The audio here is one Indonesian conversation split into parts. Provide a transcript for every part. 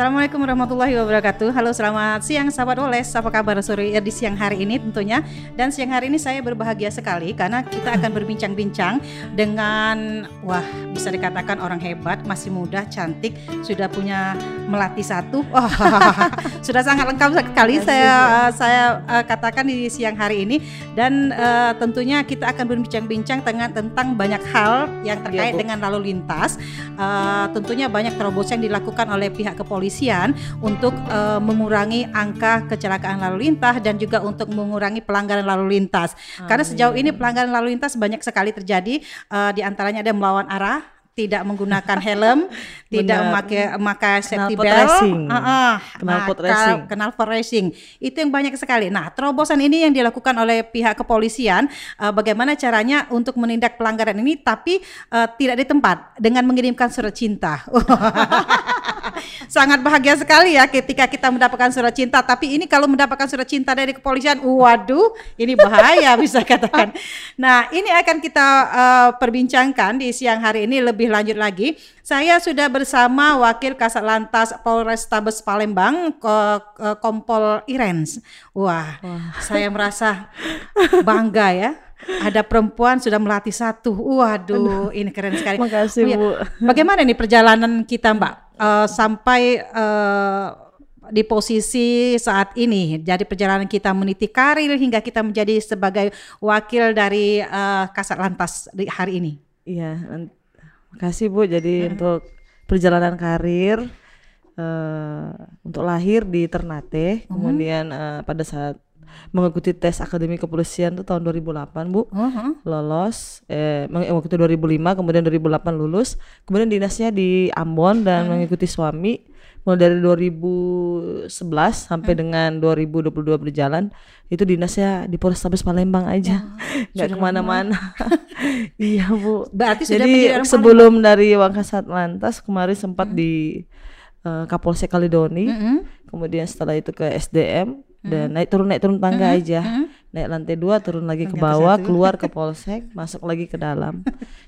Assalamualaikum warahmatullahi wabarakatuh. Halo, selamat siang sahabat Oles. Apa kabar sore di siang hari ini tentunya? Dan siang hari ini saya berbahagia sekali karena kita akan berbincang-bincang dengan wah bisa dikatakan orang hebat, masih muda, cantik, sudah punya melati satu. Oh, sudah sangat lengkap sekali saya uh, saya uh, katakan di siang hari ini dan uh, tentunya kita akan berbincang-bincang tentang tentang banyak hal yang terkait ya, dengan lalu lintas. Uh, tentunya banyak terobosan yang dilakukan oleh pihak kepolisian kepolisian untuk uh, mengurangi angka kecelakaan lalu lintas dan juga untuk mengurangi pelanggaran lalu lintas. Amin. Karena sejauh ini pelanggaran lalu lintas banyak sekali terjadi uh, di antaranya ada melawan arah tidak menggunakan helm, tidak memakai memakai safety belt, racing. Uh, uh, kenal pot racing, kenal pot racing. Itu yang banyak sekali. Nah, terobosan ini yang dilakukan oleh pihak kepolisian, uh, bagaimana caranya untuk menindak pelanggaran ini, tapi uh, tidak di tempat dengan mengirimkan surat cinta. Sangat bahagia sekali ya ketika kita mendapatkan surat cinta. Tapi ini kalau mendapatkan surat cinta dari kepolisian, waduh, ini bahaya bisa katakan. Nah, ini akan kita uh, perbincangkan di siang hari ini lebih lanjut lagi. Saya sudah bersama Wakil Kasat Lantas Polrestabes Palembang, Kompol Irens. Wah, Wah, saya merasa bangga ya ada perempuan sudah melatih satu. Waduh, Aduh. ini keren sekali. Makasih, Bu. Bagaimana nih perjalanan kita, Mbak? Uh, sampai uh, di posisi saat ini. Jadi perjalanan kita meniti karir hingga kita menjadi sebagai wakil dari uh, Kasat Lantas di hari ini. Iya, makasih Bu. Jadi hmm. untuk perjalanan karir uh, untuk lahir di Ternate, hmm. kemudian uh, pada saat mengikuti tes akademi kepolisian tuh tahun 2008 bu uh-huh. lolos eh waktu itu 2005 kemudian 2008 lulus kemudian dinasnya di Ambon dan uh-huh. mengikuti suami mulai dari 2011 sampai uh-huh. dengan 2022 berjalan itu dinasnya di Polrestabes Palembang aja nggak ke mana-mana iya bu berarti sudah jadi sebelum dari Wangkasat Lantas kemarin sempat uh-huh. di uh, Kapolsek Kalidoni uh-huh. kemudian setelah itu ke SDM dan hmm. naik turun naik turun tangga hmm. aja hmm. naik lantai dua turun lagi ke bawah keluar ke polsek masuk lagi ke dalam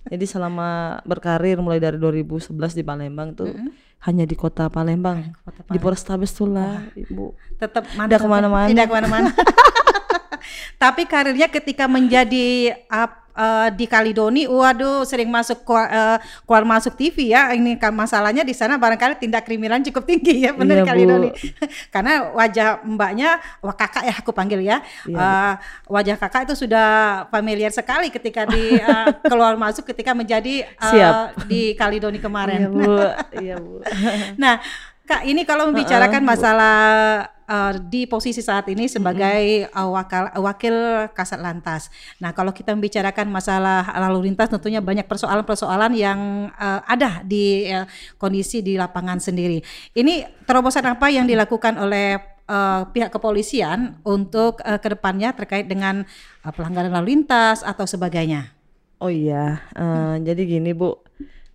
jadi selama berkarir mulai dari 2011 di Palembang tuh hmm. hanya di kota Palembang, kota Palembang. di Polrestabes tuh lah ibu tetap tidak ke mana-mana tidak ke mana-mana tapi karirnya ketika menjadi uh, uh, di Kalidoni, waduh sering masuk keluar, uh, keluar masuk TV ya. Ini kan masalahnya di sana barangkali tindak kriminal cukup tinggi ya benar iya, Kalidoni. Karena wajah mbaknya, wah kakak ya aku panggil ya. Iya, uh, wajah kakak itu sudah familiar sekali ketika di uh, keluar masuk ketika menjadi uh, Siap. di Kalidoni kemarin. Iya bu. iya bu. nah Kak, ini kalau membicarakan uh, uh, masalah uh, di posisi saat ini sebagai uh, wakil, wakil Kasat Lantas. Nah, kalau kita membicarakan masalah lalu lintas, tentunya banyak persoalan-persoalan yang uh, ada di uh, kondisi di lapangan sendiri. Ini terobosan apa yang dilakukan oleh uh, pihak kepolisian untuk uh, ke depannya terkait dengan uh, pelanggaran lalu lintas atau sebagainya? Oh iya, uh, hmm. jadi gini Bu,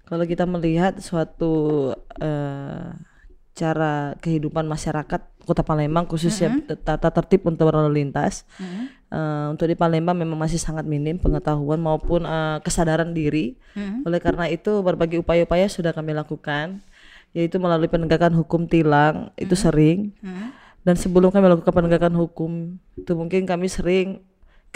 kalau kita melihat suatu uh, cara kehidupan masyarakat Kota Palembang khususnya mm -hmm. tata tertib untuk berlalu lintas. Mm -hmm. uh, untuk di Palembang memang masih sangat minim pengetahuan maupun uh, kesadaran diri. Mm -hmm. Oleh karena itu berbagai upaya-upaya sudah kami lakukan yaitu melalui penegakan hukum tilang mm -hmm. itu sering. Mm -hmm. Dan sebelum kami melakukan penegakan hukum itu mungkin kami sering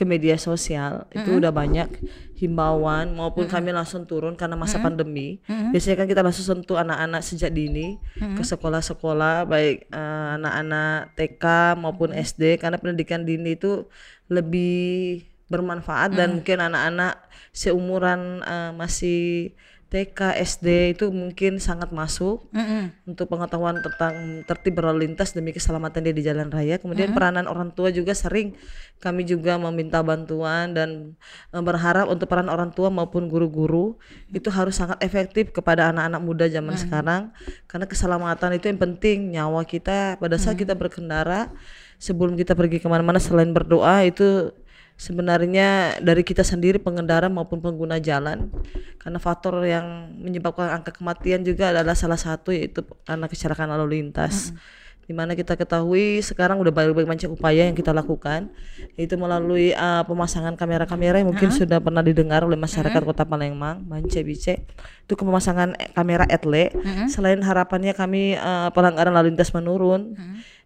ke media sosial mm-hmm. itu udah banyak himbauan maupun mm-hmm. kami langsung turun karena masa mm-hmm. pandemi mm-hmm. biasanya kan kita langsung sentuh anak-anak sejak dini mm-hmm. ke sekolah-sekolah baik uh, anak-anak TK maupun. SD karena pendidikan dini itu lebih bermanfaat mm-hmm. dan mungkin anak-anak seumuran uh, masih TK, SD itu mungkin sangat masuk mm -hmm. untuk pengetahuan tentang tertib berlalu lintas demi keselamatan dia di jalan raya. Kemudian mm -hmm. peranan orang tua juga sering kami juga meminta bantuan dan e, berharap untuk peran orang tua maupun guru-guru itu harus sangat efektif kepada anak-anak muda zaman mm -hmm. sekarang karena keselamatan itu yang penting nyawa kita pada saat mm -hmm. kita berkendara sebelum kita pergi ke mana-mana selain berdoa itu sebenarnya dari kita sendiri pengendara maupun pengguna jalan karena faktor yang menyebabkan angka kematian juga adalah salah satu yaitu karena kecelakaan lalu lintas. Mm -hmm. Di mana kita ketahui sekarang udah banyak macam upaya yang kita lakukan, yaitu melalui uh, pemasangan kamera-kamera yang mungkin sudah pernah didengar oleh masyarakat Kota Palembang, Bance Bice. Itu ke pemasangan eh, kamera etle. Selain harapannya kami uh, pelanggaran lalu lintas menurun,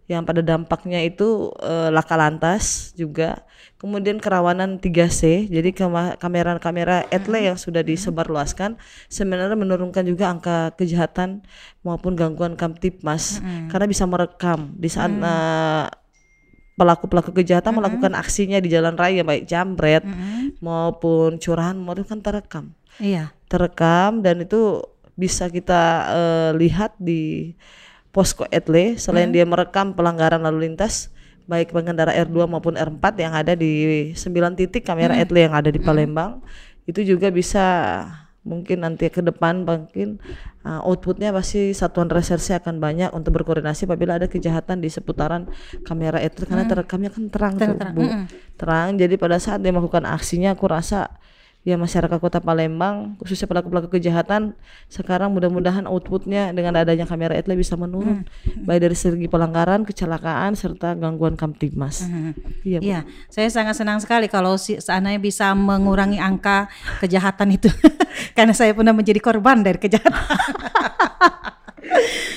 yang pada dampaknya itu eh, laka lantas juga. Kemudian kerawanan 3C jadi kamera-kamera etle yang sudah disebarluaskan sebenarnya menurunkan juga angka kejahatan maupun gangguan kamtipmas karena bisa merekam di saat eh, pelaku-pelaku kejahatan melakukan aksinya di jalan raya baik jambret maupun curahan itu kan terekam. Iya. terekam dan itu bisa kita eh, lihat di posko etle selain dia merekam pelanggaran lalu lintas baik pengendara R2 maupun R4 yang ada di 9 titik kamera etle yang ada di Palembang itu juga bisa mungkin nanti ke depan mungkin uh, outputnya pasti satuan reserse akan banyak untuk berkoordinasi apabila ada kejahatan di seputaran kamera etle karena terekamnya kan terang, tuh, Bu. terang jadi pada saat dia melakukan aksinya aku rasa ya masyarakat kota Palembang khususnya pelaku-pelaku kejahatan sekarang mudah-mudahan outputnya dengan adanya kamera etle bisa menurun baik dari segi pelanggaran kecelakaan serta gangguan kamtibmas iya Bu. Iya, saya sangat senang sekali kalau si seandainya bisa mengurangi angka kejahatan itu, karena saya pernah menjadi korban dari kejahatan.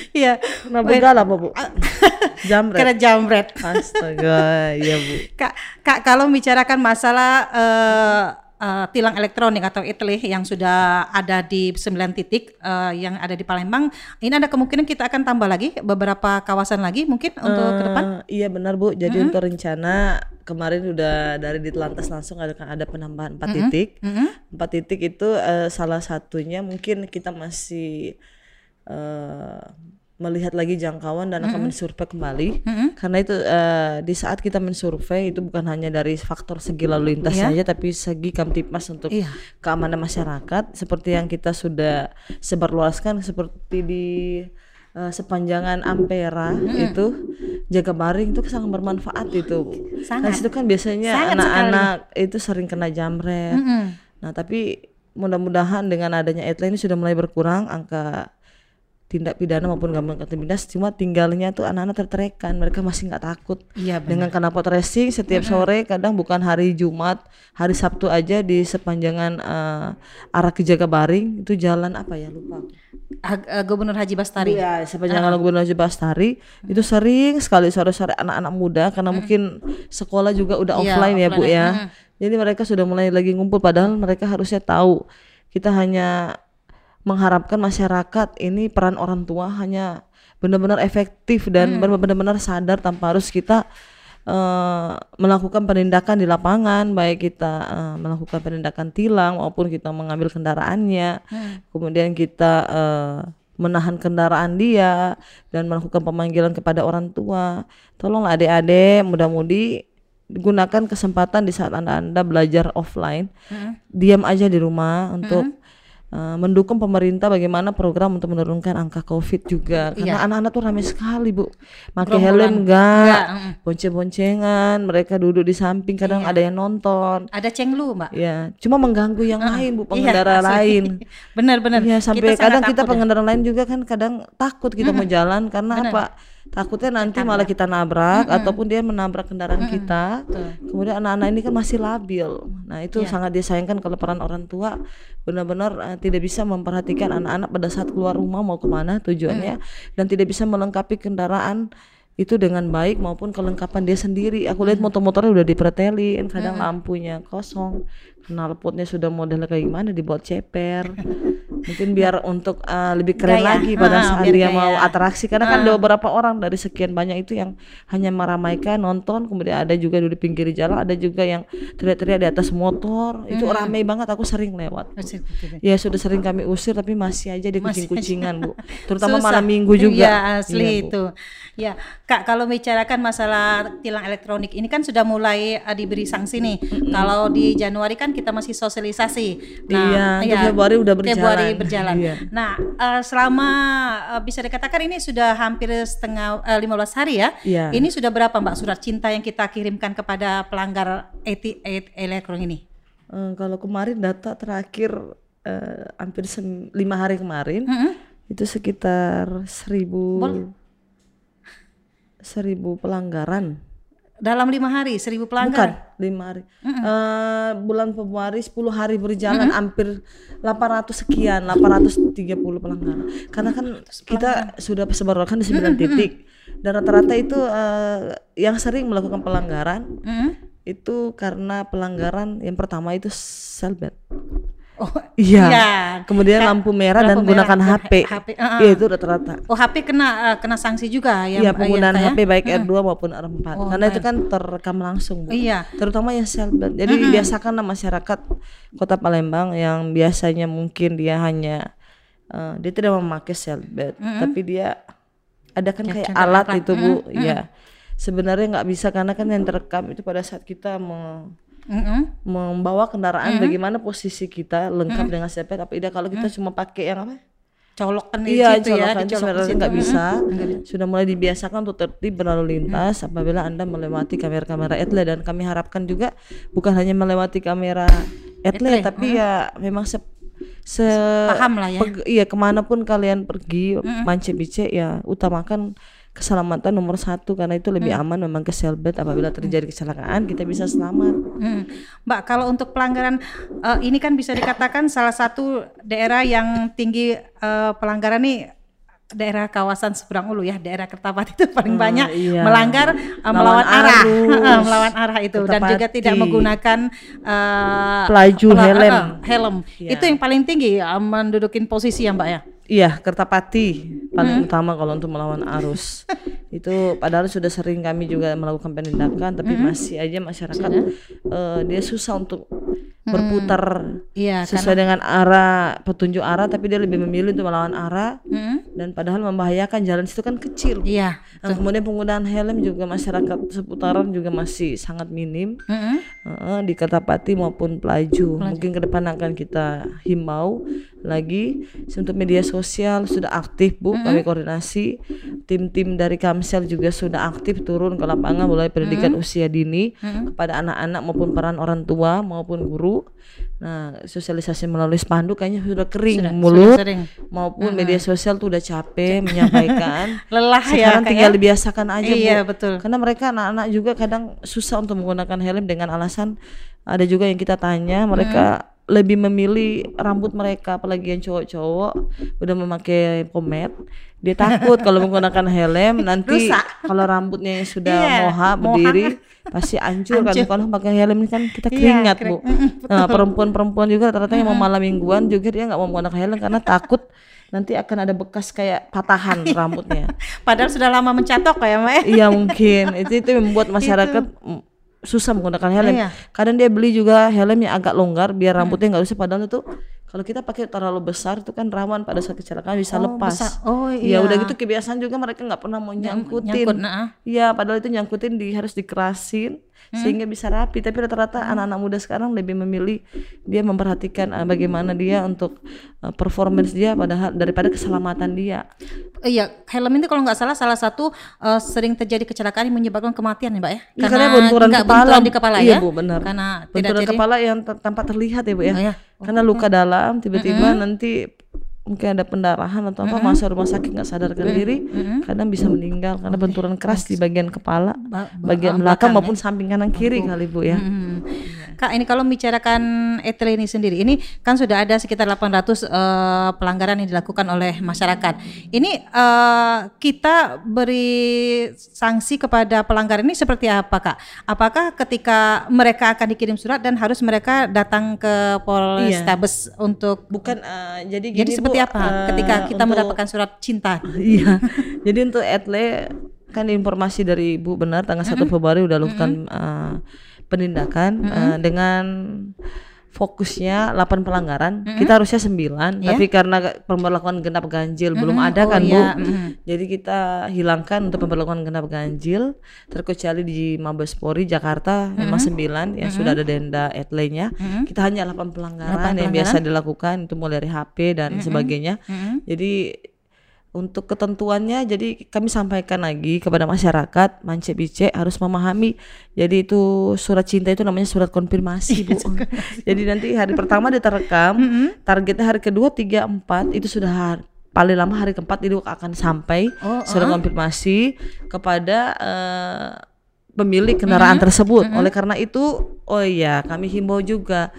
Iya, Nah, begal apa bu? Jamret. karena jambret. Astaga, iya bu. Kak, kak kalau bicarakan masalah eh, eh, tilang elektronik atau etle yang sudah ada di 9 titik eh, yang ada di Palembang, ini ada kemungkinan kita akan tambah lagi beberapa kawasan lagi mungkin untuk ke depan. Eh, iya benar bu. Jadi untuk rencana kemarin udah dari Ditlantas langsung ada ada penambahan empat titik. Empat titik itu eh, salah satunya mungkin kita masih eh, melihat lagi jangkauan dan akan mensurvei kembali karena itu eh, di saat kita mensurvei itu bukan hanya dari faktor segi lalu lintas saja tapi segi kamtipmas untuk Iya. keamanan masyarakat seperti yang kita sudah sebarluaskan seperti di eh, sepanjangan Ampera itu jaga baring itu sangat bermanfaat itu. Nah, Sangat. situ kan biasanya anak-anak itu sering kena jamret. Nah, tapi mudah-mudahan dengan adanya etle ini sudah mulai berkurang angka tindak pidana maupun gangguan kamtipmas cuma tinggalnya tuh anak-anak terterekan mereka masih nggak takut Iya, dengan knalpot racing setiap sore kadang bukan hari Jumat hari Sabtu aja di sepanjangan eh, arah ke Jagabaring itu jalan apa ya lupa. Ag- eh, Gubernur Haji Bastari. Iya, sepanjang Jalan Gubernur Haji Bastari itu sering sekali sore-sore anak-anak muda karena mungkin sekolah juga udah Iya, offline ya Bu offline. ya. Jadi mereka sudah mulai lagi ngumpul padahal mereka harusnya tahu kita hanya mengharapkan masyarakat ini peran orang tua hanya benar-benar efektif dan benar-benar sadar tanpa harus kita eh, melakukan penindakan di lapangan baik kita eh, melakukan penindakan tilang maupun kita mengambil kendaraannya kemudian kita eh, menahan kendaraan dia dan melakukan pemanggilan kepada orang tua. Tolonglah adik-adik mudah-mudi gunakan kesempatan di saat anda-anda belajar offline. Diam aja di rumah untuk uh, mendukung pemerintah bagaimana program untuk menurunkan angka covid juga karena anak-anak tuh ramai sekali bu pakai helm enggak Enggak, mm. bonceng-boncengan mereka duduk di samping kadang ada yang nonton Ada cenglu, Mbak. ya cuma mengganggu yang lain bu Iya, pengendara asli. lain Benar-benar. Iya sampai sangat kadang kita ya. pengendara lain juga kan kadang takut kita mau jalan karena apa? Takutnya nanti malah kita nabrak ataupun dia menabrak kendaraan kita. Kemudian anak-anak ini kan masih labil. Nah, itu Iya. sangat disayangkan kalau peran orang tua benar-benar eh, tidak bisa memperhatikan anak-anak pada saat keluar rumah mau ke mana tujuannya dan tidak bisa melengkapi kendaraan itu dengan baik maupun kelengkapan dia sendiri. Aku lihat motor-motornya udah dipretelin, kadang lampunya kosong, knalpotnya sudah modelnya kayak gimana dibuat ceper. Mungkin biar untuk uh, lebih keren Gaya. lagi pada Ah, saat dia gaya. mau atraksi karena kan ada beberapa orang dari sekian banyak itu yang hanya meramaikan nonton kemudian ada juga di pinggir jalan ada juga yang teriak-teriak di atas motor itu ramai banget aku sering lewat ya sudah sering kami usir tapi masih aja di kucing-kucingan bu terutama Susah. malam minggu juga Iya, asli Iya, Bu. itu. Ya, Kak, kalau bicarakan masalah tilang elektronik ini kan sudah mulai uh, diberi sanksi nih. Kalau di Januari kan kita masih sosialisasi. Iya, untuk Februari udah Februari berjalan. berjalan. Iya. Nah, uh, selama uh, bisa dikatakan ini sudah hampir setengah uh, 15 hari ya. Iya. Ini sudah berapa Mbak surat cinta yang kita kirimkan kepada pelanggar eti- et- elektronik ini? Eh, kalau kemarin data terakhir eh, hampir lima hari kemarin Mm-mm. itu sekitar seribu seribu pelanggaran dalam lima hari seribu bukan pelanggaran. lima hari. Eh, bulan Februari 10 hari berjalan hampir 800 sekian 830 pelanggaran karena kan kita sudah sebarkan di 9 titik. dan rata-rata itu eh, yang sering melakukan pelanggaran Mm. itu karena pelanggaran yang pertama itu selbet Oh iya iya. kemudian lampu merah dan lampu merah gunakan dan HP HP, uh-uh. iya itu rata-rata Oh HP kena eh, kena sanksi juga ya. Iya Mbak penggunaan ya? HP baik R2 maupun R4 Oh, karena itu kan terekam langsung Bu. Iya. terutama yang selbet jadi biasakanlah masyarakat kota Palembang yang biasanya mungkin dia hanya eh, dia tidak memakai selbet tapi dia ada kan kayak alat itu Bu ya sebenarnya nggak bisa karena kan yang terekam itu pada saat kita me- Mm-mm. membawa kendaraan bagaimana posisi kita lengkap dengan selbet tapi tidak kalau kita cuma pakai yang apa? Colokan Iya, situ ya, colokan di sebenarnya nggak bisa. Sudah mulai dibiasakan untuk tertib berlalu lintas apabila anda melewati kamera-kamera etle dan kami harapkan juga bukan hanya melewati kamera etle, tapi ya memang se, se Paham lah ya. peg- iya ke mana pun kalian pergi mance bice ya utamakan keselamatan nomor satu karena itu lebih aman memang ke selbet apabila terjadi kecelakaan kita bisa selamat. Hmm. Mbak, kalau untuk pelanggaran eh, ini kan bisa dikatakan salah satu daerah yang tinggi eh, pelanggaran nih daerah kawasan Seberang Ulu ya, daerah Kertapati itu paling banyak iya. melanggar eh, Lawan melawan arah, arus. melawan arah itu dan juga tidak menggunakan eh, Pelaju pela- helm. eh, helm. Itu yang paling tinggi eh, mendudukin posisi ya, Mbak ya. Iya, Kertapati paling utama kalau untuk melawan arus. itu padahal sudah sering kami juga melakukan penindakan, tapi masih aja masyarakat eh, dia susah untuk berputar Iya, sesuai dengan arah petunjuk arah, tapi dia lebih memilih untuk melawan arah Mm-mm. dan padahal membahayakan jalan situ kan kecil. Iya. Nah, kemudian penggunaan helm juga masyarakat seputaran juga masih sangat minim. Mm-mm. Heeh, di Kertapati maupun Pelaju. Mungkin ke depan akan kita himbau lagi untuk media sosial sudah aktif Bu, kami koordinasi. Tim-tim dari Kamsel juga sudah aktif turun ke lapangan mulai pendidikan usia dini kepada anak-anak maupun peran orang tua maupun guru. Nah, sosialisasi melalui spanduk kayaknya sudah kering mulut sering. maupun media sosial tuh udah capek menyampaikan. Lelah ya Sekarang Kak, tinggal ya? dibiasakan aja Bu. Iya, betul. Karena mereka anak-anak juga kadang susah untuk menggunakan helm dengan alasan ada juga yang kita tanya mereka lebih memilih rambut mereka apalagi yang cowok-cowok udah memakai pomade. Dia takut kalau menggunakan helm nanti kalau rambutnya yang sudah Iya, moha moha berdiri pasti hancur kan. Kalau pakai helm ini kan kita Iya, keringat kering- bu. Nah perempuan-perempuan juga rata-rata yang mau malam mingguan juga dia nggak mau menggunakan helm karena takut nanti akan ada bekas kayak patahan rambutnya. Padahal sudah lama mencatok ya, Mbak ya. Iya mungkin. Itu itu membuat masyarakat mm, susah menggunakan helm. Iya. Kadang dia beli juga helm yang agak longgar biar rambutnya nggak rusak. Padahal itu kalau kita pakai terlalu besar itu kan rawan pada saat kecelakaan bisa lepas. besar. Oh, Iya iya. udah gitu kebiasaan juga mereka nggak pernah mau nyangkutin. nyangkut, nah. Iya padahal itu nyangkutin di harus dikerasin Hmm. sehingga bisa rapi. Tapi rata-rata anak-anak muda sekarang lebih memilih dia memperhatikan eh, bagaimana dia untuk eh, performance dia padahal daripada keselamatan dia. Iya, helm itu kalau nggak salah salah satu eh, sering terjadi kecelakaan yang menyebabkan kematian ya, Mbak ya? Iya, karena benturan nggak kepala. benturan di kepala Iya, ya. Bu, benar. Karena tidak benturan jadi kepala yang tampak terlihat ya bu ya Oh, ya. karena luka dalam tiba-tiba nanti mungkin ada pendarahan atau apa masuk rumah sakit nggak sadarkan diri kadang bisa meninggal karena benturan keras di bagian kepala Ba- ba- bagian belakang maupun samping kanan kiri kali bu ya. Hmm. Kak, ini kalau membicarakan etle ini sendiri, ini kan sudah ada sekitar 800 eh, pelanggaran yang dilakukan oleh masyarakat. Ini eh, kita beri sanksi kepada pelanggar ini seperti apa, Kak? Apakah ketika mereka akan dikirim surat dan harus mereka datang ke Polrestabes untuk bukan eh, jadi jadi gini, seperti Bu, apa eh, ketika kita untuk- mendapatkan surat cinta? Iya. Jadi untuk etle kan informasi dari Ibu benar tanggal 1 Februari udah lakukan uh, penindakan uh, dengan fokusnya 8 pelanggaran. Kita harusnya 9, tapi karena pemberlakuan genap ganjil belum ada Oh, kan, Bu. iya. Mhm. Jadi kita hilangkan untuk pemberlakuan genap ganjil terkecuali di Mabespori Jakarta memang 9 yang sudah ada denda etle-nya. Kita hanya 8 pelanggaran yang biasa dilakukan itu mulai dari HP dan sebagainya. Jadi untuk ketentuannya jadi kami sampaikan lagi kepada masyarakat Mance Bice harus memahami. Jadi itu surat cinta itu namanya surat konfirmasi Bu. jadi nanti hari pertama diterekam targetnya hari kedua tiga empat itu sudah har- paling lama hari keempat itu akan sampai Oh, surat konfirmasi kepada eh, pemilik kendaraan tersebut. Oleh karena itu, oh iya, kami himbau juga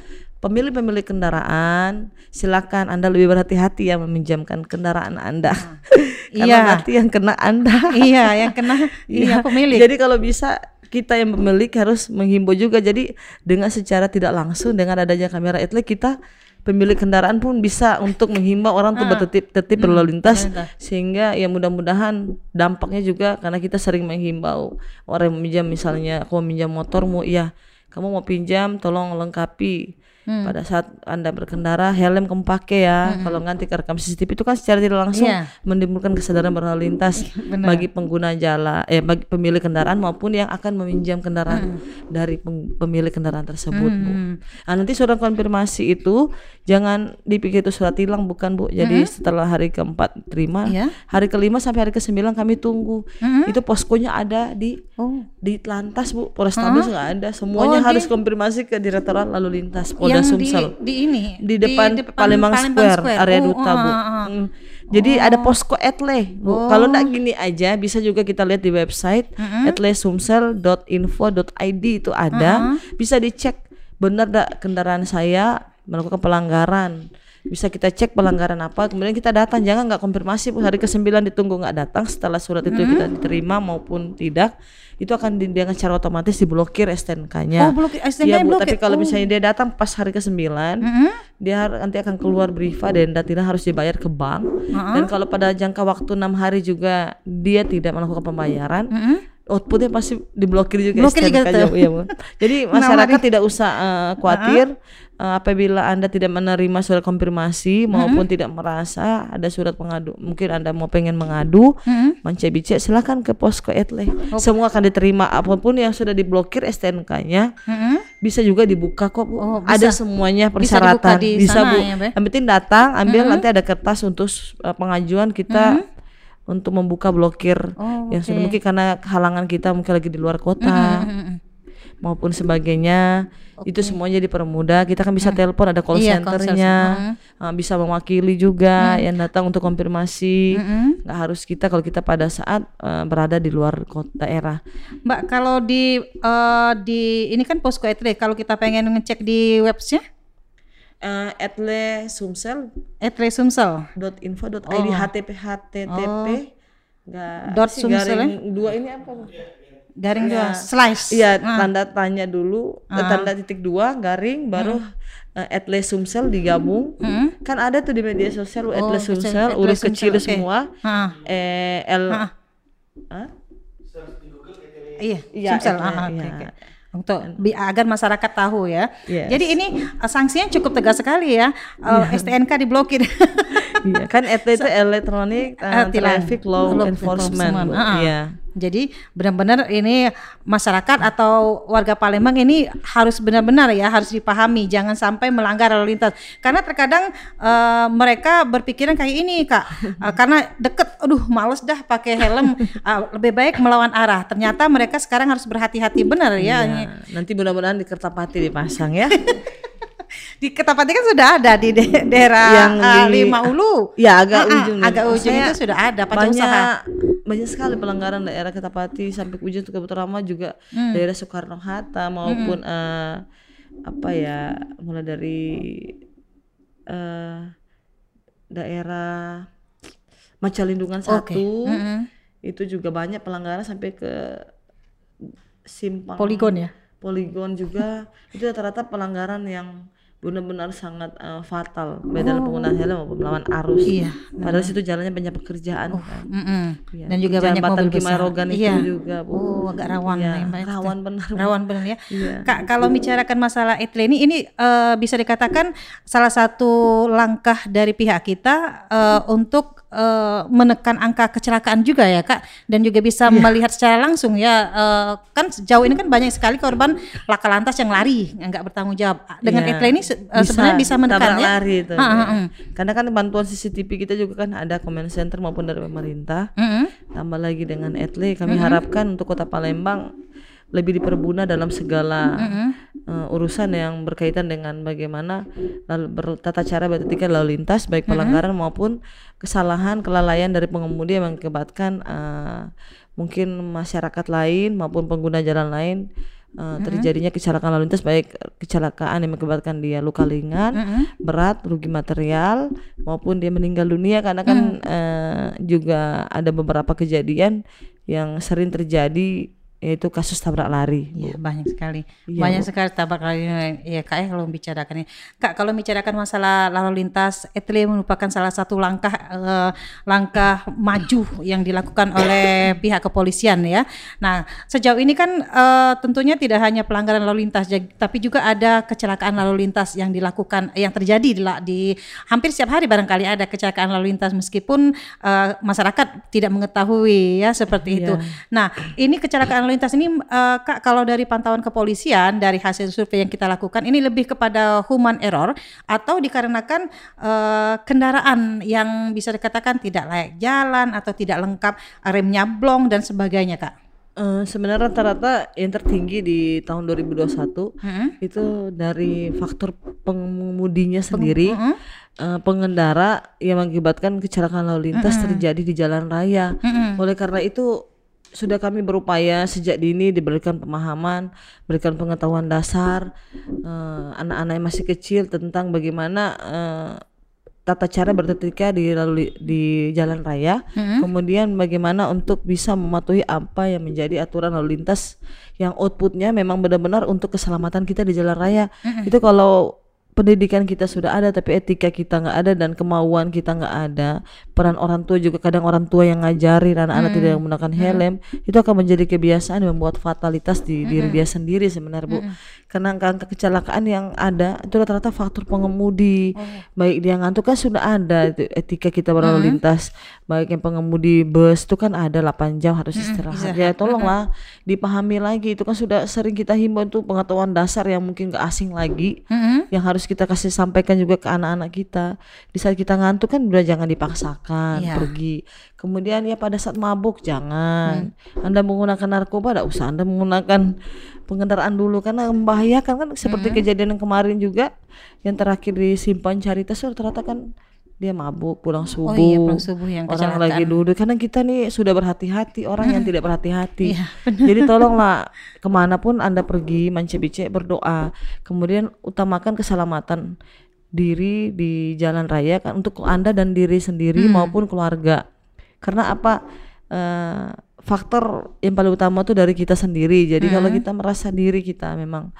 pemilik-pemilik kendaraan, silakan Anda lebih berhati-hati ya meminjamkan kendaraan Anda. Karena Iya. nanti yang kena Anda. iya, yang kena iya pemilik. Jadi kalau bisa kita yang pemilik harus menghimbau juga. Jadi dengan secara tidak langsung dengan adanya kamera etle kita pemilik kendaraan pun bisa untuk menghimbau orang untuk bertertib tertib berlalu lintas sehingga ya mudah-mudahan dampaknya juga karena kita sering menghimbau orang yang meminjam misalnya aku mau minjam motormu ya kamu mau pinjam tolong lengkapi pada saat anda berkendara helm kamu pakai ya kalau nanti kerekam CCTV itu kan secara tidak langsung Iya. menimbulkan kesadaran berlalu lintas bagi pengguna jalan eh bagi pemilik kendaraan maupun yang akan meminjam kendaraan dari peng- pemilik kendaraan tersebut Bu. Nah, nanti surat konfirmasi itu jangan dipikir itu surat tilang bukan Bu. Jadi setelah hari keempat terima, Iya. hari kelima sampai hari kesembilan kami tunggu. Itu poskonya ada di Oh, di lantas Bu, Polrestabes nggak ada. Semuanya Oh, harus konfirmasi ke Direktorat Lalu Lintas Polda di, Sumsel di ini di depan, Palembang, Square, area Oh, duta bu. ah, ah. Mm. Jadi ada posko etle bu. Kalau nggak gini aja bisa juga kita lihat di website etlesumsel.info.id itu ada. Bisa dicek benar nggak kendaraan saya melakukan pelanggaran. Bisa kita cek pelanggaran apa, kemudian kita datang. Jangan nggak konfirmasi hari ke-9 ditunggu nggak datang setelah surat itu kita diterima maupun tidak, itu akan di, dengan cara otomatis diblokir Oh, STNK-nya. blokir- STNK-nya Iya bu, blokir. tapi kalau Oh. misalnya dia datang pas hari ke-9 dia har- nanti akan keluar brifa denda tidak harus dibayar ke bank dan kalau pada jangka waktu enam hari juga dia tidak melakukan pembayaran outputnya pasti diblokir juga Blokir juga STNK-nya, tuh. iya, Bu. jadi masyarakat tidak usah eh, khawatir eh, apabila anda tidak menerima surat konfirmasi maupun tidak merasa ada surat pengadu mungkin anda mau pengen mengadu mencebicek silakan ke posko etle semua akan diterima. Apa pun yang sudah diblokir STNK-nya Mm-mm. bisa juga dibuka kok Bu. Oh, ada bisa. semuanya Bisa dibuka persyaratan di bisa sana bu. ya, Be? yang penting datang ambil nanti ada kertas untuk uh, pengajuan kita untuk membuka blokir Oh, yang sudah mungkin karena halangan kita mungkin lagi di luar kota. Mm-mm. Maupun sebagainya itu semuanya dipermudah kita kan bisa telepon ada call Iya, call centernya. center. uh, bisa mewakili juga yang datang untuk konfirmasi. Mm-mm. nggak harus kita kalau kita pada saat uh, berada di luar kota daerah. Mbak, kalau di eh, di ini kan posko etle, kalau kita pengen ngecek di websnya? Uh, etle sumsel. Etle Sumsel. .info.id Oh. http http nggak Dot sumsel garing dua ini apa Garing dua slice. iya tanda tanya dulu eh, tanda titik dua garing baru eh, etle sumsel digabung kan ada tuh di media sosial etle betul. sumsel huruf Sumsel, kecil oke. semua Heeh. eh l Ah. Iya, Iya, Sumsel. Ah, oke, iya. oke. Untuk bi- agar masyarakat tahu ya. Yes. Jadi ini uh, sanksinya cukup tegas sekali ya. Uh, STNK diblokir. iya kan itu electronic Ah, uh, traffic law Law enforcement, enforcement, Bu. ah, ah. Jadi benar-benar ini masyarakat atau warga Palembang ini harus benar-benar ya harus dipahami jangan sampai melanggar lalu lintas. Karena terkadang eh, mereka berpikiran kayak ini kak. Eh, karena deket, aduh males dah pakai helm. Ah, lebih baik melawan arah. Ternyata mereka sekarang harus berhati-hati benar ya. Iya. nanti mudah-mudahan di kertapati dipasang ya di Ketapati kan sudah ada di da- daerah Yang ah, di- Lima Ulu Ya agak ah, ujung agak ujung itu sudah ada pacar banyak usaha banyak sekali pelanggaran daerah Ketapati sampai ke ujung ke Butarama juga Hmm. daerah Soekarno Hatta maupun eh, apa ya mulai dari eh, daerah Macalindungan Oke. satu Mm-mm. itu juga banyak pelanggaran sampai ke simpang Poligon ya poligon juga itu rata-rata pelanggaran yang benar-benar sangat eh, fatal baik dalam penggunaan helm maupun melawan arus. Oh. Iya, Padahal situ jalannya banyak pekerjaan kan. Mm-mm. Iya. dan juga Jalan banyak mobil besar itu iya. juga, Bu. oh agak rawan ya, Mbak. rawan benar. Rawan benar ya Iya. Kak kalau bicarakan masalah etle ini ini eh, bisa dikatakan salah satu langkah dari pihak kita eh, untuk menekan angka kecelakaan juga ya kak dan juga bisa Iya. melihat secara langsung ya kan sejauh ini kan banyak sekali korban laka lantas yang lari nggak bertanggung jawab dengan etle ini eh, sebenarnya bisa menekan ya lari itu. Ha, ya. ha. Karena kan bantuan CCTV kita juga kan ada comment center maupun dari pemerintah. Mm-mm. Tambah lagi dengan etle kami harapkan untuk Kota Palembang lebih diperguna dalam segala Mm-mm. uh, urusan yang berkaitan dengan bagaimana lalu bertata cara berketika lalu lintas baik pelanggaran maupun kesalahan kelalaian dari pengemudi yang mengakibatkan uh, mungkin masyarakat lain maupun pengguna jalan lain uh, terjadinya kecelakaan lalu lintas baik kecelakaan yang mengakibatkan dia luka ringan Mm-mm. berat rugi material maupun dia meninggal dunia. Karena kan eh, juga ada beberapa kejadian yang sering terjadi yaitu kasus tabrak lari. Ya, banyak sekali. Iya, banyak sekali tabrak lari ya Kak ya kalau membicarakan ini. Kak, kalau membicarakan masalah lalu lintas, etle merupakan salah satu langkah eh, langkah maju yang dilakukan oleh pihak kepolisian ya. Nah, sejauh ini kan eh, tentunya tidak hanya pelanggaran lalu lintas tapi juga ada kecelakaan lalu lintas yang dilakukan yang terjadi di, di hampir setiap hari barangkali ada kecelakaan lalu lintas meskipun eh, masyarakat tidak mengetahui ya seperti itu. Nah, ini kecelakaan lalu lintas ini eh, Kak kalau dari pantauan kepolisian dari hasil survei yang kita lakukan ini lebih kepada human error atau dikarenakan eh, kendaraan yang bisa dikatakan tidak layak jalan atau tidak lengkap remnya blong dan sebagainya, Kak. Eh, sebenarnya rata-rata yang tertinggi di tahun 2021 Mm-mm. itu dari faktor pengemudinya sendiri, Mm-mm. eh, pengendara yang mengakibatkan kecelakaan lalu lintas terjadi di jalan raya. Mm-mm. Oleh karena itu sudah kami berupaya sejak dini diberikan pemahaman, berikan pengetahuan dasar eh, anak-anak yang masih kecil tentang bagaimana eh, tata cara berketika di lalu di jalan raya, kemudian bagaimana untuk bisa mematuhi apa yang menjadi aturan lalu lintas yang outputnya memang benar-benar untuk keselamatan kita di jalan raya. Itu kalau pendidikan kita sudah ada tapi etika kita nggak ada dan kemauan kita nggak ada. Peran orang tua juga kadang orang tua yang ngajarin anak-anak tidak menggunakan helm itu akan menjadi kebiasaan membuat fatalitas di diri dia sendiri sebenarnya bu. Karena angka kecelakaan yang ada itu rata-rata faktor pengemudi. Baik dia ngantuk kan sudah ada itu etika kita berlalu lintas. Baik yang pengemudi bus itu kan ada 8 jam harus istirahat. Ya tolonglah dipahami lagi. Itu kan sudah sering kita himbau itu pengetahuan dasar yang mungkin gak asing lagi Mm-mm. yang harus kita kasih sampaikan juga ke anak-anak kita. Di saat kita ngantuk kan udah jangan dipaksakan Iya. pergi. Kemudian ya pada saat mabuk jangan. Anda menggunakan narkoba tidak usah. Anda menggunakan pengendaraan dulu karena membahayakan kan seperti kejadian yang kemarin juga. Yang terakhir di simpan caritas itu ternyata kan dia mabuk pulang subuh, Oh iya, pulang subuh yang orang kecelakaan. lagi duduk. Karena kita nih sudah berhati-hati orang yang tidak berhati-hati. Iya, jadi tolonglah ke mana pun anda pergi mancebicek berdoa. Kemudian utamakan keselamatan diri di jalan raya kan untuk anda dan diri sendiri Hmm. maupun keluarga. Karena apa? Eh, faktor yang paling utama tuh dari kita sendiri. Jadi Hmm. kalau kita merasa diri kita memang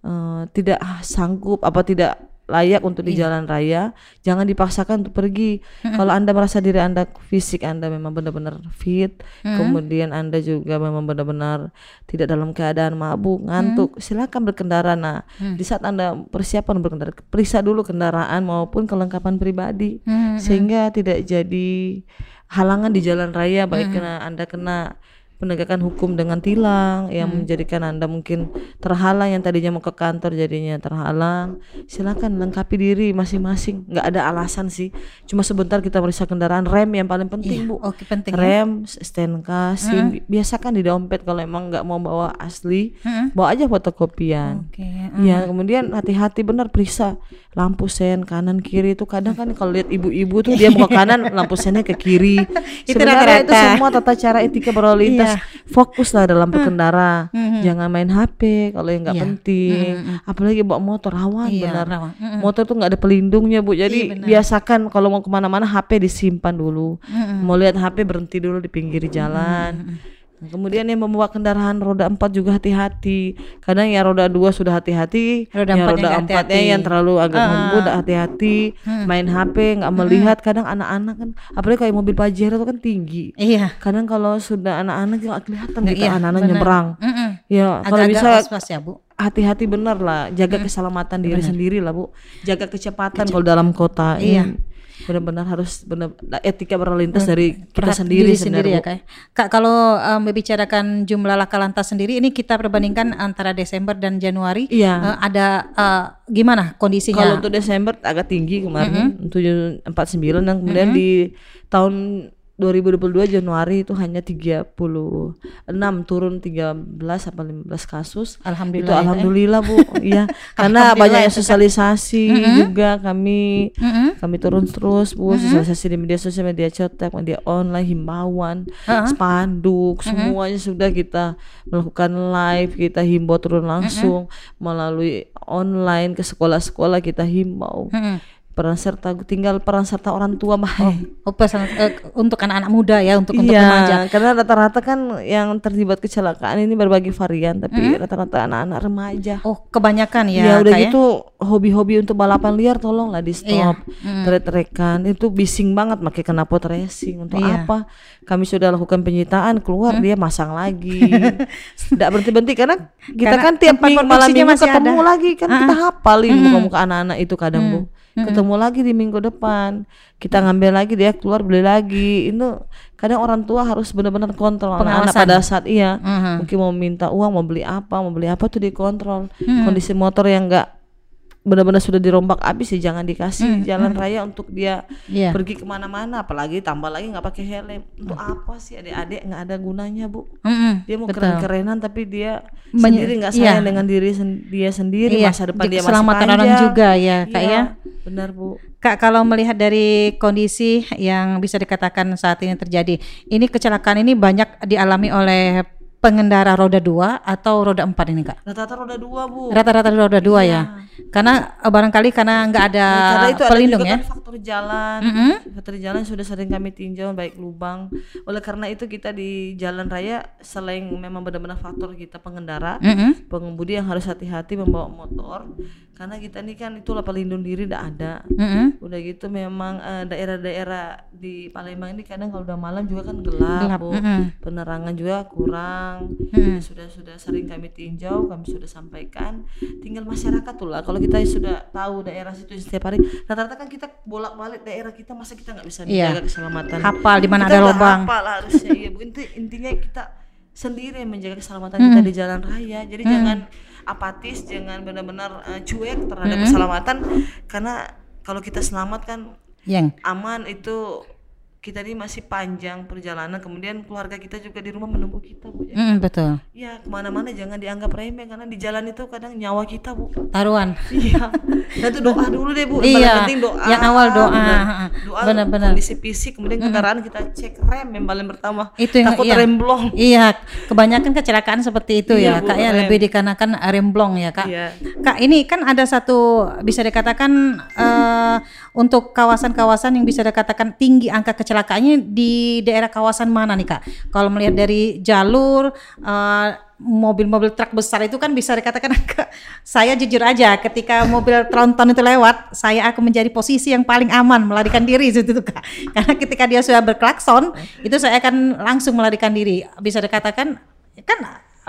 eh, tidak sanggup apa tidak layak untuk Iya. di jalan raya jangan dipaksakan untuk pergi. Kalau anda merasa diri anda fisik anda memang benar-benar fit kemudian anda juga memang benar-benar tidak dalam keadaan mabuk ngantuk silakan berkendara. Nah di saat anda persiapan berkendara periksa dulu kendaraan maupun kelengkapan pribadi Hmm. sehingga tidak jadi halangan di jalan raya baik kena anda kena penegakan hukum dengan tilang yang menjadikan anda mungkin terhalang yang tadinya mau ke kantor jadinya terhalang. Silakan lengkapi diri masing-masing. Nggak ada alasan sih. Cuma sebentar kita meriksa kendaraan rem yang paling penting bu. Oke, penting ya. rem stnk sim biasakan di dompet kalau emang nggak mau bawa asli bawa aja fotokopian. Oke. Ya kemudian hati-hati benar periksa lampu sen kanan kiri itu kadang kan kalau lihat ibu-ibu tuh dia mau ke kanan lampu sennya ke kiri. Itu Sebenarnya itu rata-rata. semua tata cara etika berlalu lintas. Fokuslah dalam berkendara. Mhm. Jangan main HP kalau yang nggak Iya. penting. Apalagi bawa motor rawan Iya, benar. rawan. Mm-mm. Motor tuh nggak ada pelindungnya bu. Jadi Iya, biasakan kalau mau ke mana-mana HP disimpan dulu. Mm-mm. Mau lihat HP berhenti dulu di pinggir jalan. Nah, Kemudian yang membawa kendaraan roda 4 juga hati-hati. Kadang ya roda 2 sudah hati-hati, Roda yang empatnya roda nggak 4 hati-hati. yang terlalu agak ngebut udah hati-hati, main HP nggak melihat. Kadang anak-anak kan apalagi kayak mobil Pajero itu kan tinggi. Iya. Kadang kalau sudah anak-anak nggak kelihatan kita iya, anak-anak nyebrang. Mm-mm. Ya, kalau bisa ya, Bu. hati-hati bener lah, jaga keselamatan diri sendiri lah bu, jaga kecepatan kalau dalam kota Iya. ini benar-benar harus benar etika berlalu lintas dari kita sendiri diri sendiri ya sebenarnya Bu. kak. Kak kalau um, membicarakan jumlah laka lantas sendiri ini kita perbandingkan antara Desember dan Januari. Iya. eh, ada eh, gimana kondisinya? Kalau untuk Desember agak tinggi kemarin tujuh empat sembilan dan kemudian di tahun 2022 Januari itu hanya 36 turun 13 apa 15 kasus. Alhamdulillah. Itu ya, ya. alhamdulillah Bu. Iya, karena banyak ya, sosialisasi juga kami Mm-mm. kami turun terus Bu, sosialisasi di media sosial, media cetak, media online, himbauan, spanduk, semuanya sudah kita melakukan live, kita himbau turun langsung melalui online ke sekolah-sekolah kita himbau. Mm-mm. Peran serta tinggal peran serta orang tua mah. Oh, pesan eh, untuk anak-anak muda ya, untuk untuk Iya, remaja. karena rata-rata kan yang terlibat kecelakaan ini berbagai varian, tapi rata-rata anak-anak remaja. Oh, kebanyakan ya, Ya, udah Kak, gitu hobi-hobi untuk balapan liar tolonglah di Iya. stop. Trek-trekan itu bising banget pakai knalpot racing. Untuk Iya. apa? Kami sudah lakukan penyitaan, keluar dia masang lagi. Tidak berhenti-berhenti karena kita Karena kan tiap minggu malam minggu ketemu ada. lagi kan kita hafalin muka-muka anak-anak itu kadang Bu. Ketemu lagi di minggu depan. Kita ngambil lagi dia keluar beli lagi. Itu kadang orang tua harus benar-benar kontrol Pengawasan. pada saat iya Mhm. mungkin mau minta uang mau beli apa mau beli apa tuh dikontrol kondisi motor yang enggak benar-benar sudah dirombak habis ya jangan dikasih jalan raya untuk dia Iya. pergi ke mana-mana apalagi tambah lagi nggak pakai helm untuk apa sih adik-adik nggak ada gunanya bu Mm-mm. dia mau Betul. keren-kerenan tapi dia Menye- sendiri nggak iya. sayang dengan diri sen- dia sendiri Iya, masa depan dia masih panjang orang juga ya, Kak, Iya, ya. benar bu Kak, kalau melihat dari kondisi yang bisa dikatakan saat ini terjadi, ini kecelakaan ini banyak dialami oleh pengendara roda dua atau roda empat ini, Kak? rata-rata roda dua bu Rata-rata roda dua ya. Karena eh, barangkali karena nggak ada Nah, karena itu ada pelindung juga ya. kan faktor jalan, Mm-mm. faktor jalan sudah sering kami tinjau baik lubang. Oleh karena itu kita di jalan raya selain memang benar-benar faktor kita pengendara, Mm-mm. pengemudi yang harus hati-hati membawa motor, karena kita ini kan itulah pelindung diri tidak ada. Mm-mm. Udah gitu memang eh, daerah-daerah di Palembang ini kadang kalau udah malam juga kan gelap, Gelap, Bu. mm-mm. penerangan juga kurang. Mm-mm. Sudah sudah sering kami tinjau, kami sudah sampaikan. Tinggal masyarakat tuh lah. Kalau kita sudah tahu daerah situ setiap hari, rata-rata kan kita bolak-balik daerah kita, masa kita nggak bisa Iya. menjaga keselamatan? Hafal di mana ada lubang. hafal harusnya. Bu. Inti- intinya kita sendiri yang menjaga keselamatan kita di jalan raya. Jadi jangan apatis, jangan benar-benar eh, cuek terhadap keselamatan. Karena kalau kita selamat kan Yang? aman itu kita ini masih panjang perjalanan kemudian keluarga kita juga di rumah menunggu kita bu ya, Mm, betul. ya ke mana-mana jangan dianggap remeh karena di jalan itu kadang nyawa kita bu Taruhan. iya dan itu doa dulu deh bu yang Iya, penting doa yang awal doa, benar. ha-ha. doa Benar-benar. kondisi fisik kemudian kendaraan kita cek rem yang paling pertama Itu yang takut iya. remblong Iya, kebanyakan kecelakaan seperti itu Iya, ya, Bu, Kak ya, lebih dikarenakan remblong ya, Kak. Iya. Kak, ini kan ada satu bisa dikatakan eh, untuk kawasan-kawasan yang bisa dikatakan tinggi angka kecelakaannya di daerah kawasan mana nih, Kak? Kalau melihat dari jalur eh, mobil-mobil truk besar itu kan bisa dikatakan agak- saya jujur aja ketika mobil tronton itu lewat saya akan menjadi posisi yang paling aman melarikan diri itu tuh kak karena ketika dia sudah berklakson itu saya akan langsung melarikan diri bisa dikatakan kan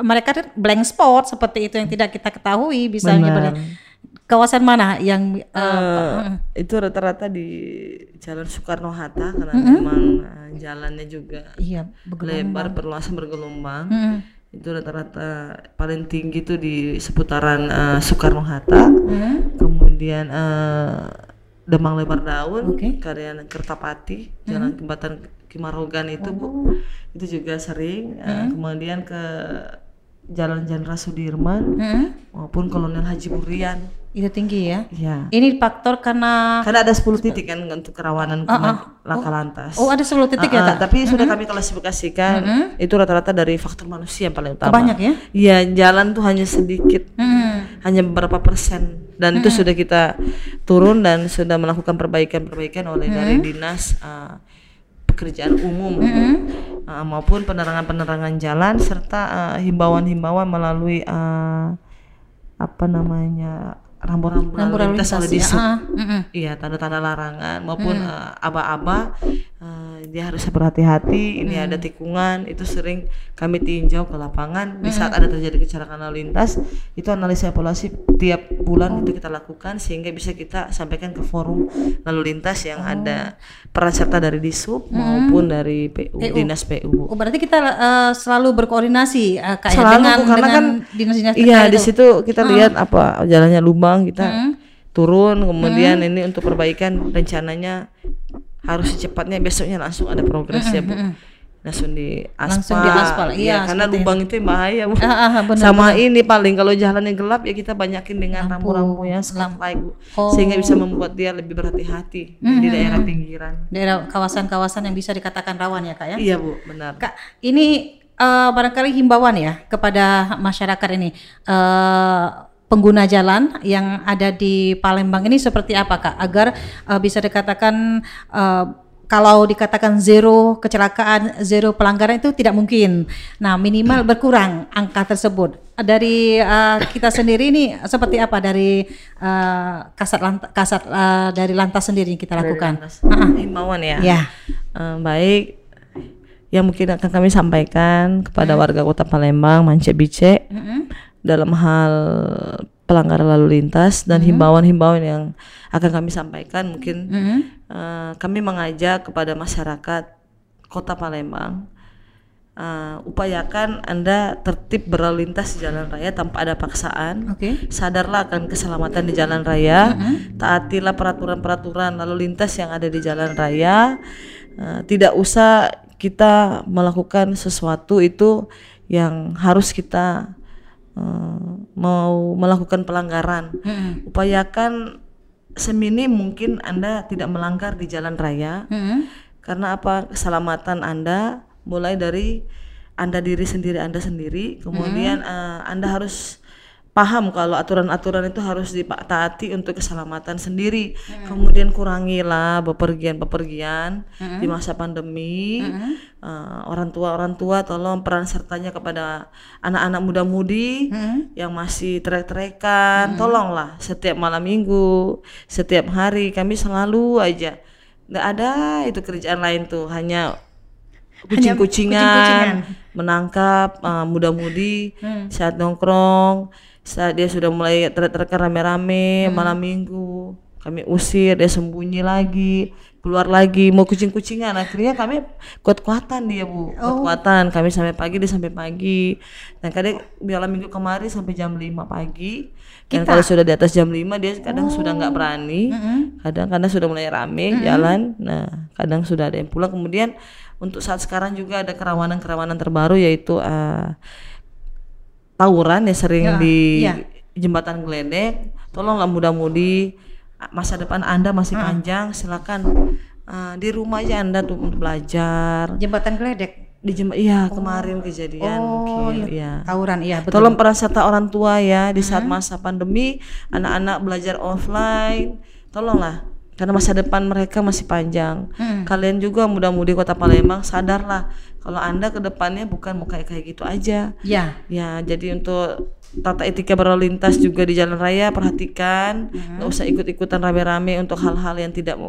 mereka blank spot seperti itu yang tidak kita ketahui bisa Benar. Kawasan mana yang eh, Eh, itu rata-rata di Jalan Soekarno Hatta karena memang eh, jalannya juga iya lebar berluasan bergelombang. Mm-mm. itu rata-rata paling tinggi itu di seputaran eh, Soekarno Hatta. Mm. kemudian eh, Demang Lebar Daun Oke. karya Kertapati Jalan Jembatan Kimarogan itu bu. Itu juga sering Eh, kemudian ke Jalan Jenderal Sudirman Mm. maupun Kolonel Haji Burian itu tinggi ya? Ya. Ini faktor karena karena ada 10 titik kan untuk kerawanan kema- laka lantas. Oh ada 10 titik ya Ah, ah, tapi sudah kami klasifikasikan itu rata-rata dari faktor manusia yang paling utama. banyak ya? Iya, jalan tuh hanya sedikit, Mm. hanya beberapa persen. Dan itu sudah kita turun dan sudah melakukan perbaikan-perbaikan oleh dari dinas ah, pekerjaan umum ah, maupun penerangan-penerangan jalan serta himbauan-himbauan melalui ah, apa namanya rambu-rambu Rambu lalu lintas oleh lintas, ya. disub. Ah, mm-mm. Iya, tanda-tanda larangan maupun eh, aba-aba eh, dia harus berhati-hati. Ini ada tikungan, itu sering kami tinjau ke lapangan. Di saat ada terjadi kecelakaan lalu lintas, itu analisa evaluasi tiap bulan itu kita lakukan sehingga bisa kita sampaikan ke forum lalu lintas yang ada peran serta dari disub maupun dari PU, dinas PU. Oh berarti kita eh, selalu berkoordinasi eh, Kak, ya, Selalu, dengan karena dengan kan dinas-dinas Iya, di itu. situ kita lihat apa jalannya lubang kita Hmm. turun kemudian ini untuk perbaikan rencananya harus secepatnya besoknya langsung ada progres ya bu. Langsung di aspal, Langsung di aspal, Ya, iya, karena seperti lubang itu. yang bahaya bu. Ah, ah, benar, sama ini paling kalau jalannya gelap ya kita banyakin dengan rambu-rambu yang spotlight bu. Oh. sehingga bisa membuat dia lebih berhati-hati di daerah pinggiran. Daerah kawasan-kawasan yang bisa dikatakan rawan ya kak ya? Iya bu benar. Kak, ini eh, barangkali himbauan ya kepada masyarakat ini. Eh, pengguna jalan yang ada di Palembang ini seperti apa kak agar eh, bisa dikatakan eh, kalau dikatakan zero kecelakaan, zero pelanggaran itu tidak mungkin. Nah minimal berkurang angka tersebut. Dari eh, kita sendiri ini seperti apa dari eh, kasat lantas, kasat eh, dari lantas sendiri yang kita lakukan? himbauan ya Ya. Eh, baik yang mungkin akan kami sampaikan kepada warga kota Palembang Mance Bice dalam hal pelanggaran lalu lintas dan himbauan-himbauan yang akan kami sampaikan mungkin eh, kami mengajak kepada masyarakat kota Palembang eh, upayakan anda tertib berlalu lintas di jalan raya tanpa ada paksaan. Oke. sadarlah akan keselamatan di jalan raya, taatilah peraturan-peraturan lalu lintas yang ada di jalan raya. Eh, tidak usah kita melakukan sesuatu itu yang harus kita mau melakukan pelanggaran. Upayakan seminim mungkin Anda tidak melanggar di jalan raya. Mm-mm. Karena apa? Keselamatan Anda mulai dari Anda diri sendiri Anda sendiri, kemudian eh, Anda harus paham kalau aturan-aturan itu harus ditaati untuk keselamatan sendiri. Kemudian kurangilah bepergian-bepergian di masa pandemi. Eh, orang tua orang tua tolong peran sertanya kepada anak-anak muda-mudi yang masih trek-trekan, tolonglah setiap malam minggu, setiap hari kami selalu aja. Nggak ada itu kerjaan lain tuh hanya kucing-kucingan menangkap uh, muda-mudi saat nongkrong saat dia sudah mulai trek-trekan rame-rame malam minggu kami usir dia sembunyi lagi keluar lagi mau kucing-kucingan. Akhirnya kami kuat-kuatan dia bu. Kuat-kuatan. Kami sampai pagi dia sampai pagi. Dan kadang malam minggu kemarin sampai jam 5 pagi. Dan kalau sudah di atas jam 5 dia kadang sudah nggak berani. Kadang kadang sudah mulai rame jalan. Nah kadang sudah ada yang pulang. Kemudian untuk saat sekarang juga ada kerawanan-kerawanan terbaru yaitu eh, tawuran yang sering di ya. jembatan geledek tolonglah muda-mudi masa depan anda masih panjang silakan eh, di rumah aja anda tuh untuk belajar Jembatan geledek. di jem iya kemarin kejadian Oh, mungkin iya Tawuran iya betul. Tolong peran serta orang tua ya di saat masa pandemi, anak-anak belajar offline. Tolonglah karena masa depan mereka masih panjang. Kalian juga muda-mudi Kota Palembang sadarlah kalau Anda ke depannya bukan mau kayak kayak gitu aja. Ya. Ya, jadi untuk tata etika berlalu lintas juga di jalan raya perhatikan, nggak usah ikut-ikutan rame-rame untuk hal-hal yang tidak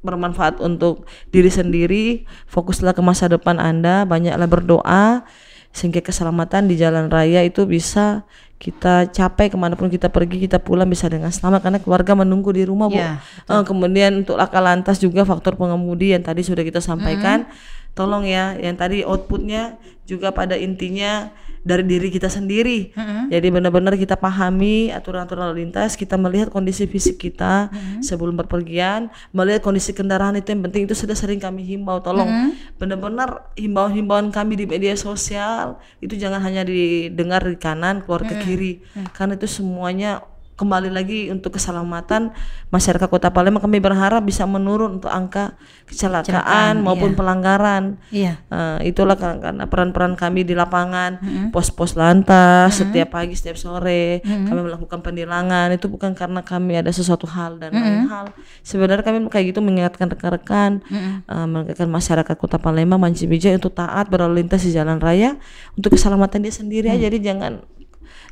bermanfaat untuk diri sendiri. Fokuslah ke masa depan Anda, banyaklah berdoa sehingga keselamatan di jalan raya itu bisa kita capai ke mana pun kita pergi kita pulang bisa dengan selamat karena keluarga menunggu di rumah bu. Ya, Eh, kemudian untuk laka lantas juga faktor pengemudi yang tadi sudah kita sampaikan, tolong ya yang tadi outputnya juga pada intinya dari diri kita sendiri. Jadi benar-benar kita pahami aturan-aturan lalu lintas, kita melihat kondisi fisik kita sebelum berpergian, melihat kondisi kendaraan itu yang penting itu sudah sering kami himbau. Tolong benar-benar himbauan-himbauan kami di media sosial itu jangan hanya didengar di kanan keluar ke kiri, karena itu semuanya kembali lagi untuk keselamatan masyarakat Kota Palembang kami berharap bisa menurun untuk angka kecelakaan maupun pelanggaran. Iya. Eh, itulah kan- karena peran-peran kami di lapangan, pos-pos lantas setiap pagi, setiap sore kami melakukan penilangan. Itu bukan karena kami ada sesuatu hal dan lain hal. Sebenarnya kami kayak gitu mengingatkan rekan-rekan, eh, mengingatkan masyarakat Kota Palembang, Manci Bijaya untuk taat berlalu lintas di jalan raya untuk keselamatan dia sendiri aja. Jadi jangan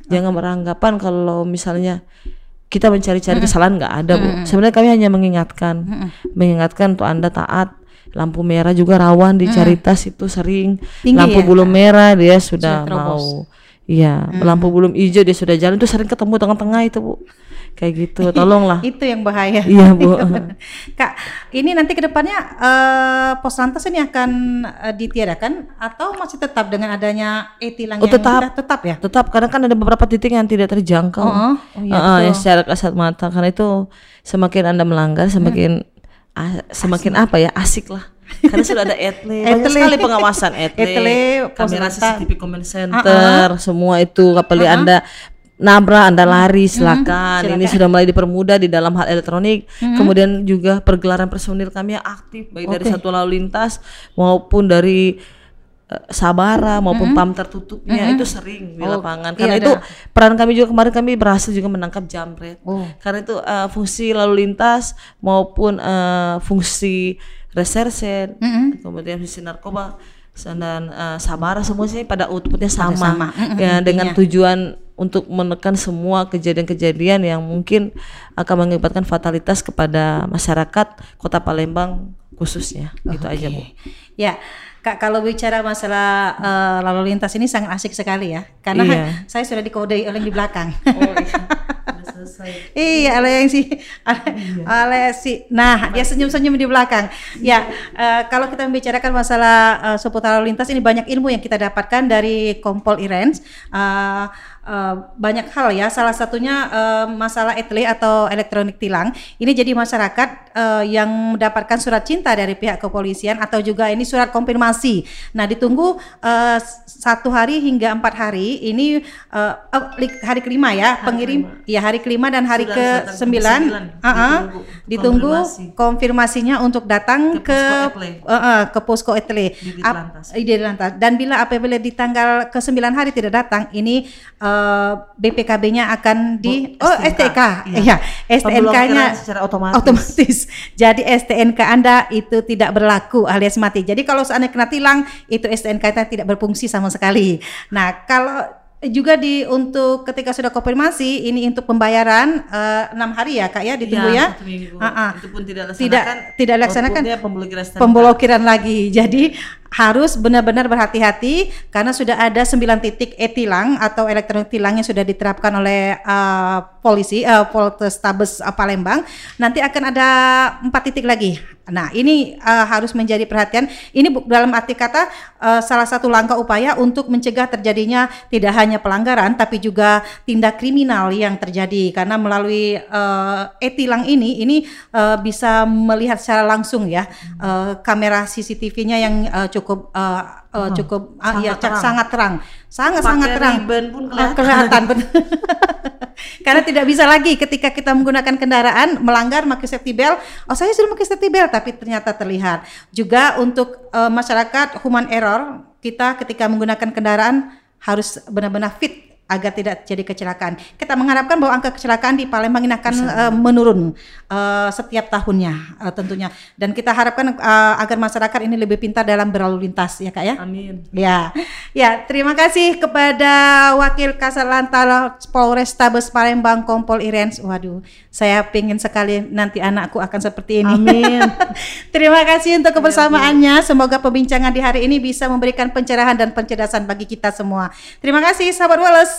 jangan beranggapan kalau misalnya kita mencari-cari kesalahan nggak ada bu. Sebenarnya kami hanya mengingatkan, mengingatkan untuk anda taat. Lampu merah juga rawan di Caritas itu sering. Tinggi lampu ya? belum merah dia sudah, terobos. mau. Iya, lampu belum hijau dia sudah jalan itu sering ketemu tengah-tengah itu bu. Kayak gitu, tolonglah. Itu yang bahaya. Iya bu. Kak, ini nanti ke depannya eh, pos lantas ini akan eh, ditiadakan atau masih tetap dengan adanya e-tilang Oh, yang tetap. sudah tetap ya? Tetap karena kan ada beberapa titik yang tidak terjangkau. Oh, oh iya, Heeh, yang secara kasat mata karena itu semakin anda melanggar semakin ah, semakin apa ya asik lah karena sudah ada etle banyak Etle. sekali pengawasan etle, Etle, kamera. CCTV comment center semua itu apalagi anda nabrak anda lari silakan. Ini sudah mulai dipermudah di dalam hal elektronik. Kemudian juga pergelaran personil kami yang aktif baik dari satu lalu lintas maupun dari eh, Sabara maupun PAM tertutupnya itu sering di lapangan. Karena iya itu peran kami juga kemarin kami berhasil juga menangkap jamret. Oh. karena itu eh, fungsi lalu lintas maupun eh, fungsi reserse kemudian fungsi narkoba dan eh, sabara semuanya pada outputnya sama, sama. Mm-mm, ya dengan tujuan untuk menekan semua kejadian-kejadian yang mungkin akan mengakibatkan fatalitas kepada masyarakat Kota Palembang khususnya gitu aja bu. Ya, Kak kalau bicara masalah eh, lalu lintas ini sangat asik sekali ya, karena Iya. saya sudah dikodai oleh yang di belakang. Oh iya, iya, oleh yang si, oleh, Iya. si, nah dia senyum-senyum di belakang. Ya, eh, kalau kita membicarakan masalah eh, seputar lalu lintas ini banyak ilmu yang kita dapatkan dari Kompol Irens. Eh, eh, banyak hal ya, salah satunya eh, masalah etle atau elektronik tilang. Ini jadi masyarakat eh, yang mendapatkan surat cinta dari pihak kepolisian atau juga ini surat konfirmasi. Nah, ditunggu eh, satu hari hingga empat hari. Ini eh, oh, hari kelima ya, pengirim. Ya hari kelima dan hari ke sembilan. Ah, ah. Ditunggu konfirmasi. konfirmasinya untuk datang Ke ke posko etle. Ke posko etle. Di Ditlantas. Dan bila apabila di tanggal ke sembilan hari tidak datang, ini eh, BPKB-nya akan di Oh, oh STNK, STK, iya. iya STNK-nya secara otomatis. otomatis. Jadi STNK Anda itu tidak berlaku alias mati. Jadi kalau seandainya kena tilang, itu STNK nya tidak berfungsi sama sekali. Nah, kalau juga di untuk ketika sudah konfirmasi ini untuk pembayaran eh, enam hari ya kak ya ditunggu Iya, ya minggu. Ah, ah. Itu pun tidak tidak dilaksanakan. tidak dilaksanakan outputnya pemblokiran pemblokiran lagi. Jadi harus benar-benar berhati-hati karena sudah ada 9 titik e-tilang atau elektronik tilang yang sudah diterapkan oleh uh, polisi uh, Polrestabes uh, Palembang. Nanti akan ada empat titik lagi. Nah, ini uh, harus menjadi perhatian. Ini dalam arti kata uh, salah satu langkah upaya untuk mencegah terjadinya tidak hanya pelanggaran tapi juga tindak kriminal yang terjadi karena melalui uh, e-tilang ini ini uh, bisa melihat secara langsung ya uh, kamera CCTV-nya yang uh, uh, uh, cukup ah, sangat ya, terang. sangat terang. Sangat Pakai sangat terang. ribbon pun Ah, kelihatan. kelihatan. Karena tidak bisa lagi ketika kita menggunakan kendaraan melanggar pakai safety belt. Oh saya sudah pakai safety belt tapi ternyata terlihat. Juga untuk eh, masyarakat human error kita ketika menggunakan kendaraan harus benar-benar fit agar tidak jadi kecelakaan. Kita mengharapkan bahwa angka kecelakaan di Palembang ini akan eh, menurun eh, setiap tahunnya eh, tentunya. Dan kita harapkan eh, agar masyarakat ini lebih pintar dalam berlalu lintas ya kak ya. Amin. Ya, ya terima kasih kepada Wakil Kasat Lantas Polrestabes Palembang Kompol Irens. Waduh, saya pengen sekali nanti anakku akan seperti ini. Amin. terima kasih untuk kebersamaannya. Semoga perbincangan di hari ini bisa memberikan pencerahan dan pencerdasan bagi kita semua. Terima kasih sahabat Wallace.